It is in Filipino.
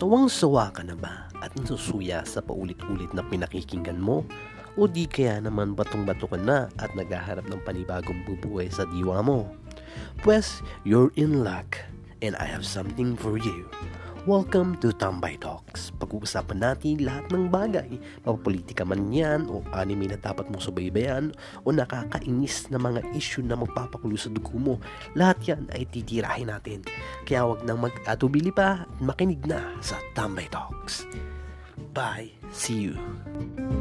Sawang-sawa ka na ba at nasusuya sa paulit-ulit na pinakikinggan mo? O di kaya naman batong-bato ka na at naghaharap ng panibagong bubuhay sa diwa mo? Pues, you're in luck and I have something for you. Welcome to Tambay Talks. Pag-uusapan natin lahat ng bagay, mapapolitika man yan o anime na dapat mong subaybayan o nakakainis na mga issue na magpapakulo sa dugo mo. Lahat yan ay titirahin natin. Kaya wag nang mag-atubili pa at makinig na sa Tambay Talks. Bye. See you.